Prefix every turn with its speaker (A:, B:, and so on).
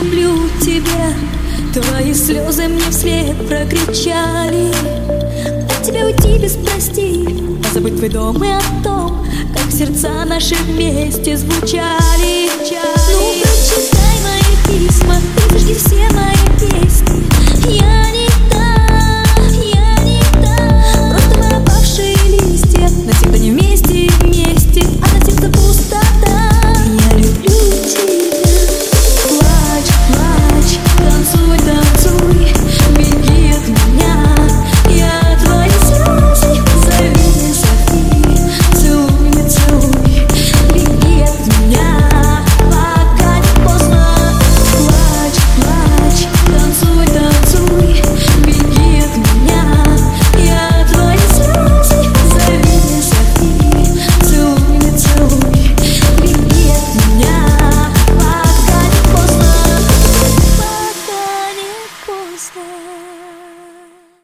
A: люблю тебя. Твои слезы мне вслед прокричали. От тебя уйти без прости Забыть твой дом и о том Как сердца наши вместе звучали Christmas.